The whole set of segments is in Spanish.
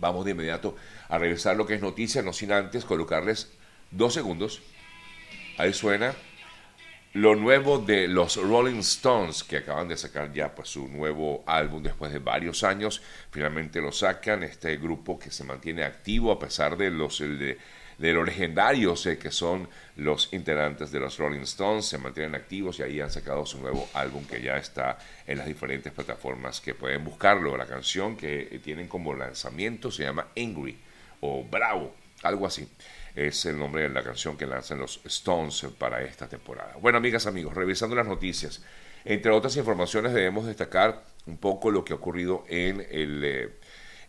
Vamos de inmediato a revisar lo que es noticia, no sin antes colocarles dos segundos. Ahí suena lo nuevo de los Rolling Stones, que acaban de sacar ya pues, su nuevo álbum después de varios años. Finalmente lo sacan, este grupo que se mantiene activo a pesar de los, de, los legendarios eh, que son los integrantes de los Rolling Stones, se mantienen activos y ahí han sacado su nuevo álbum que ya está en las diferentes plataformas que pueden buscarlo. La canción que tienen como lanzamiento se llama Angry o Bravo, algo así es el nombre de la canción que lanzan los Stones para esta temporada. Bueno, amigas, amigos, revisando las noticias, entre otras informaciones debemos destacar un poco lo que ha ocurrido en, el, eh,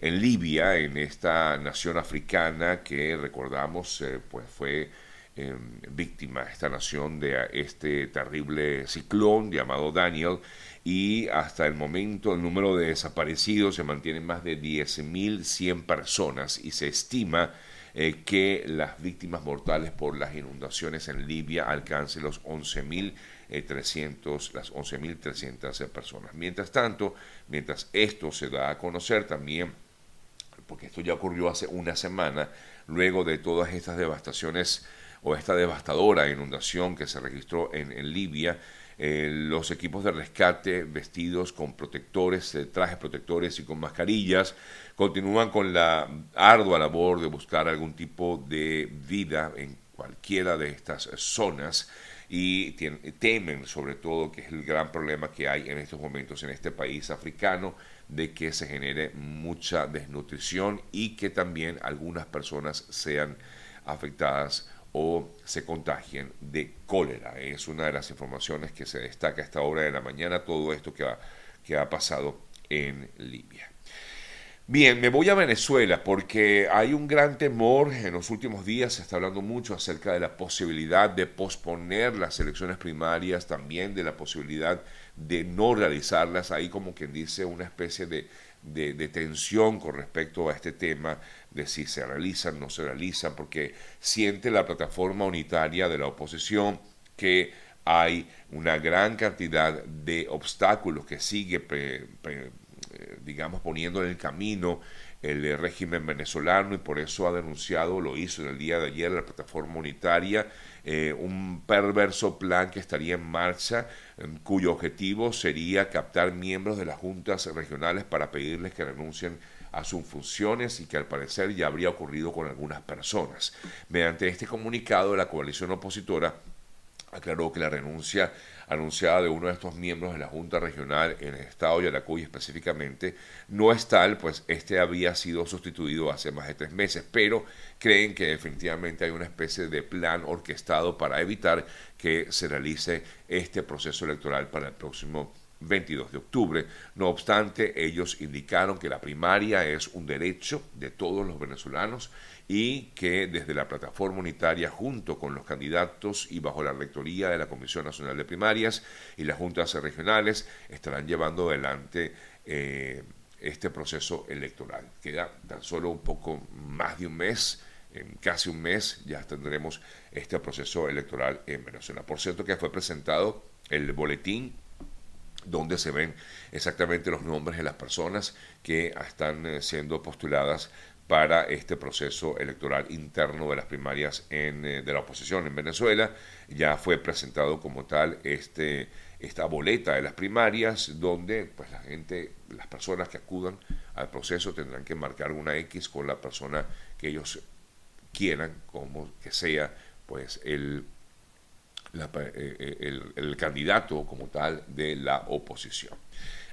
en Libia, en esta nación africana que recordamos eh, pues fue eh, víctima esta nación de este terrible ciclón llamado Daniel y hasta el momento el número de desaparecidos se mantiene en más de 10.100 personas y se estima eh, que las víctimas mortales por las inundaciones en Libia alcancen los 11.300, eh, las 11.300 personas. Mientras tanto, mientras esto se da a conocer también, porque esto ya ocurrió hace una semana, luego de todas estas devastaciones o esta devastadora inundación que se registró en, Libia, eh, los equipos de rescate vestidos con protectores, trajes protectores y con mascarillas continúan con la ardua labor de buscar algún tipo de vida en cualquiera de estas zonas y temen sobre todo, que es el gran problema que hay en estos momentos en este país africano, de que se genere mucha desnutrición y que también algunas personas sean afectadas o se contagien de cólera. Es una de las informaciones que se destaca a esta hora de la mañana, todo esto que ha pasado en Libia. Bien, me voy a Venezuela porque hay un gran temor. En los últimos días se está hablando mucho acerca de la posibilidad de posponer las elecciones primarias, también de la posibilidad de no realizarlas. Hay como quien dice una especie de, de, tensión con respecto a este tema de si se realizan, no se realizan, porque siente la plataforma unitaria de la oposición que hay una gran cantidad de obstáculos que sigue eh, digamos, poniendo en el camino el eh, régimen venezolano y por eso ha denunciado, lo hizo en el día de ayer la plataforma unitaria, eh, un perverso plan que estaría en marcha, cuyo objetivo sería captar miembros de las juntas regionales para pedirles que renuncien a sus funciones y que al parecer ya habría ocurrido con algunas personas. Mediante este comunicado, la coalición opositora aclaró que la renuncia anunciada de uno de estos miembros de la Junta Regional en el estado de Yaracuy específicamente no es tal, pues este había sido sustituido hace más de tres meses, pero creen que definitivamente hay una especie de plan orquestado para evitar que se realice este proceso electoral para el próximo 22 de octubre. No obstante, ellos indicaron que la primaria es un derecho de todos los venezolanos y que desde la plataforma unitaria, junto con los candidatos y bajo la rectoría de la Comisión Nacional de Primarias y las juntas regionales, estarán llevando adelante eh, este proceso electoral. Queda tan solo un poco más de un mes, en casi un mes, ya tendremos este proceso electoral en Venezuela. Por cierto que fue presentado el boletín donde se ven exactamente los nombres de las personas que están eh, siendo postuladas para este proceso electoral interno de las primarias eh, de la oposición en Venezuela. Ya fue presentado como tal este, esta boleta de las primarias, donde pues, la gente, las personas que acudan al proceso tendrán que marcar una X con la persona que ellos quieran, como que sea pues el, eh, eh, el, candidato como tal de la oposición.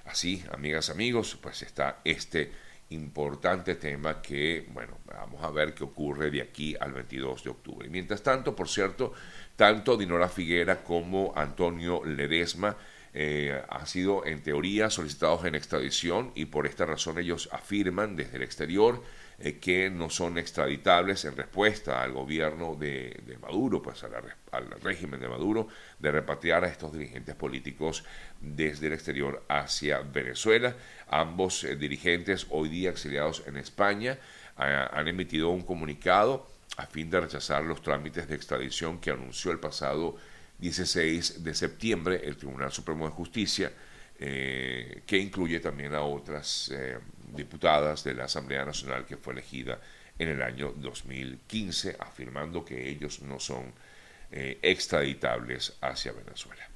Así, amigas, amigos, pues está este importante tema que, bueno, vamos a ver qué ocurre de aquí al 22 de octubre. Mientras tanto, por cierto, tanto Dinora Figuera como Antonio Ledesma eh, han sido en teoría solicitados en extradición y por esta razón ellos afirman desde el exterior eh, que no son extraditables en respuesta al gobierno de, Maduro, pues al régimen de Maduro, de repatriar a estos dirigentes políticos desde el exterior hacia Venezuela. Ambos eh, dirigentes, hoy día exiliados en España, han emitido un comunicado a fin de rechazar los trámites de extradición que anunció el pasado 16 de septiembre el Tribunal Supremo de Justicia eh, que incluye también a otras eh, diputadas de la Asamblea Nacional que fue elegida en el año 2015, afirmando que ellos no son eh, extraditables hacia Venezuela.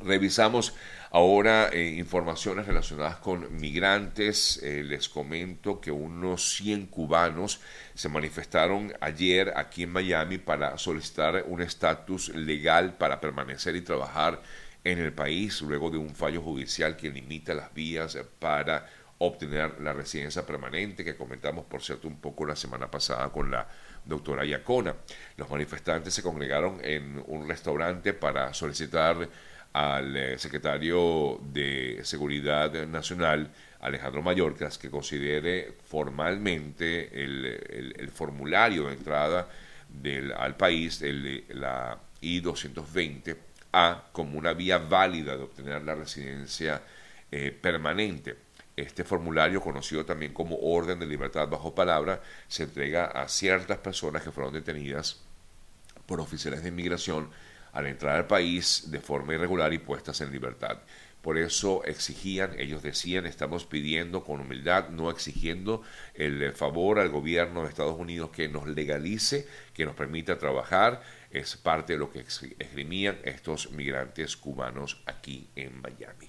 Revisamos ahora informaciones relacionadas con migrantes. les comento que unos 100 cubanos se manifestaron ayer aquí en Miami para solicitar un estatus legal para permanecer y trabajar el país luego de un fallo judicial que limita las vías para obtener la residencia permanente que comentamos por cierto un poco la semana pasada con la doctora Yacona. Los manifestantes se congregaron en un restaurante para solicitar al eh, secretario de Seguridad Nacional, Alejandro Mayorkas, que considere formalmente el, formulario de entrada del, al país, el, la I-220, como una vía válida de obtener la residencia eh, permanente. Este formulario, conocido también como Orden de Libertad bajo palabra, se entrega a ciertas personas que fueron detenidas por oficiales de inmigración al entrar al país de forma irregular y puestas en libertad. Por eso exigían, ellos decían, estamos pidiendo con humildad, no exigiendo el favor al gobierno de Estados Unidos que nos legalice, que nos permita trabajar, es parte de lo que esgrimían estos migrantes cubanos aquí en Miami.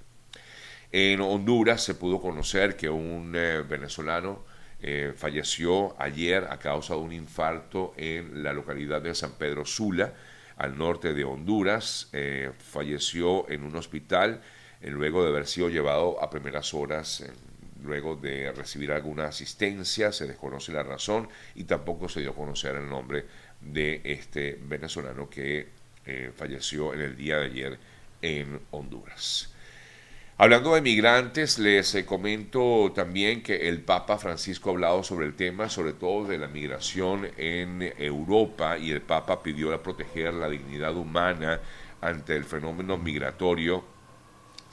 En Honduras se pudo conocer que un eh, venezolano eh, falleció ayer a causa de un infarto en la localidad de San Pedro Sula, al norte de Honduras. Eh, falleció en un hospital luego de haber sido llevado a primeras horas luego de recibir alguna asistencia, se desconoce la razón y tampoco se dio a conocer el nombre de este venezolano que eh, falleció en el día de ayer en Honduras. Hablando de migrantes, les eh, comento también que el Papa Francisco ha hablado sobre el tema, sobre todo de la migración en Europa, y el Papa pidió proteger la dignidad humana ante el fenómeno migratorio,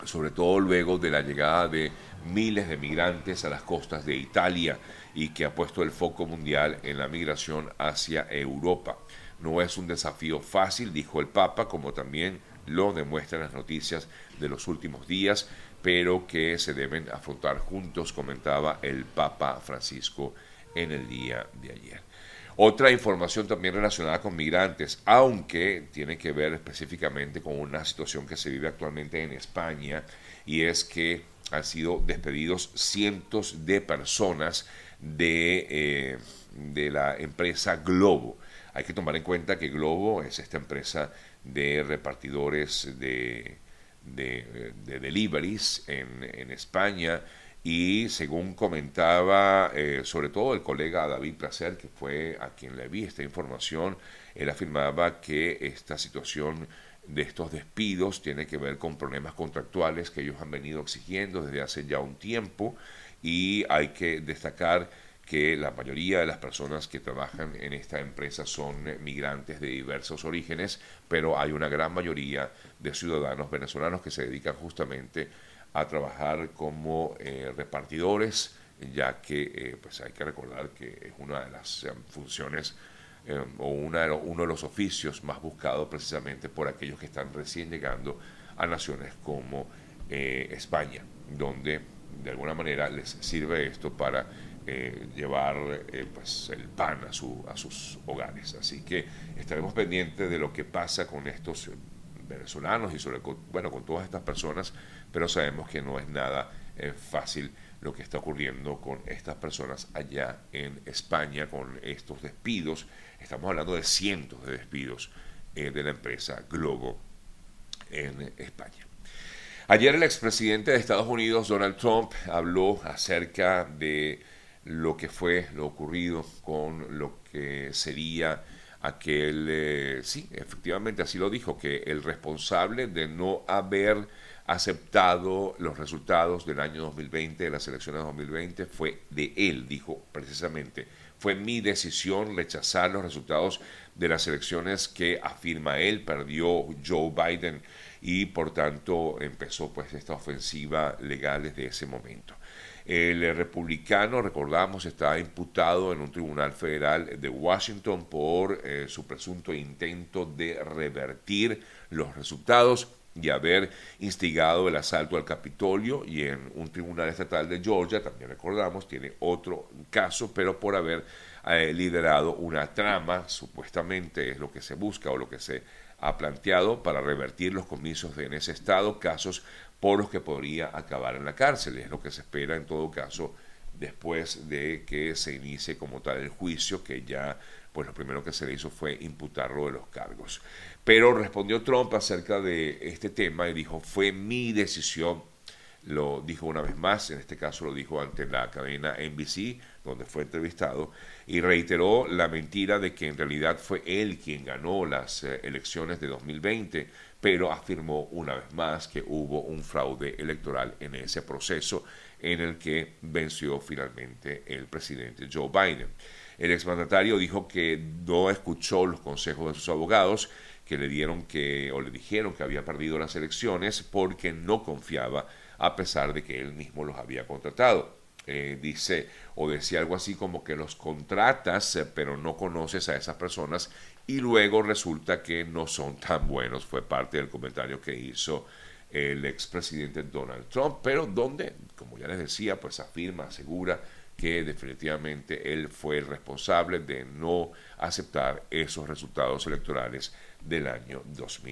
sobre todo luego de la llegada de miles de migrantes a las costas de Italia y que ha puesto el foco mundial en la migración hacia Europa. No es un desafío fácil, dijo el Papa, como también lo demuestran las noticias de los últimos días, pero que se deben afrontar juntos, comentaba el Papa Francisco en el día de ayer. Otra información también relacionada con migrantes, aunque tiene que ver específicamente con una situación que se vive actualmente en España, y es que han sido despedidos cientos de personas de, eh, de la empresa Globo. Hay que tomar en cuenta que Globo es esta empresa de repartidores de, de, deliveries en, en, España y según comentaba eh, sobre todo el colega David Placer, que fue a quien le vi esta información, él afirmaba que esta situación de estos despidos tiene que ver con problemas contractuales que ellos han venido exigiendo desde hace ya un tiempo y hay que destacar que la mayoría de las personas que trabajan en esta empresa son migrantes de diversos orígenes, pero hay una gran mayoría de ciudadanos venezolanos que se dedican justamente a trabajar como eh, repartidores, ya que eh, pues hay que recordar que es una de las eh, funciones o una de uno de los oficios más buscados precisamente por aquellos que están recién llegando a naciones como España, donde de alguna manera les sirve esto para llevar pues el pan a, su, a sus hogares. Así que estaremos pendientes de lo que pasa con estos venezolanos y sobre bueno con todas estas personas, pero sabemos que no es nada eh, fácil lo que está ocurriendo con estas personas allá en España con estos despidos. Estamos hablando de cientos de despidos de la empresa Globo en España. Ayer el expresidente de Estados Unidos, Donald Trump, habló acerca de lo que fue lo ocurrido con lo que sería aquel, eh, sí, efectivamente así lo dijo, que el responsable de no haber aceptado los resultados del año 2020, de las elecciones de 2020, fue de él, dijo precisamente. Fue mi decisión rechazar los resultados de las elecciones que afirma él, perdió Joe Biden y por tanto empezó pues esta ofensiva legal desde ese momento. El republicano, recordamos, está imputado en un tribunal federal de Washington por eh, su presunto intento de revertir los resultados. y haber instigado el asalto al Capitolio y en un tribunal estatal de Georgia, también recordamos, tiene otro caso, pero por haber eh, liderado una trama, supuestamente es lo que se busca o lo que se ha planteado para revertir los comicios en ese estado, casos por los que podría acabar en la cárcel. Es lo que se espera en todo caso después de que se inicie como tal el juicio, que ya pues lo primero que se le hizo fue imputarlo de los cargos. Pero respondió Trump acerca de este tema y dijo, fue mi decisión, lo dijo una vez más, en este caso lo dijo ante la cadena NBC, donde fue entrevistado, y reiteró la mentira de que en realidad fue él quien ganó las eh, elecciones de 2020, pero afirmó una vez más que hubo un fraude electoral en ese proceso en el que venció finalmente el presidente Joe Biden. El exmandatario dijo que no escuchó los consejos de sus abogados que le dieron que o le dijeron que había perdido las elecciones porque no confiaba a pesar de que él mismo los había contratado. Eh, dice o decía algo así como que los contratas eh, pero no conoces a esas personas y luego resulta que no son tan buenos fue parte del comentario que hizo el expresidente Donald Trump pero donde como ya les decía pues afirma asegura que definitivamente él fue el responsable de no aceptar esos resultados electorales del año 2020.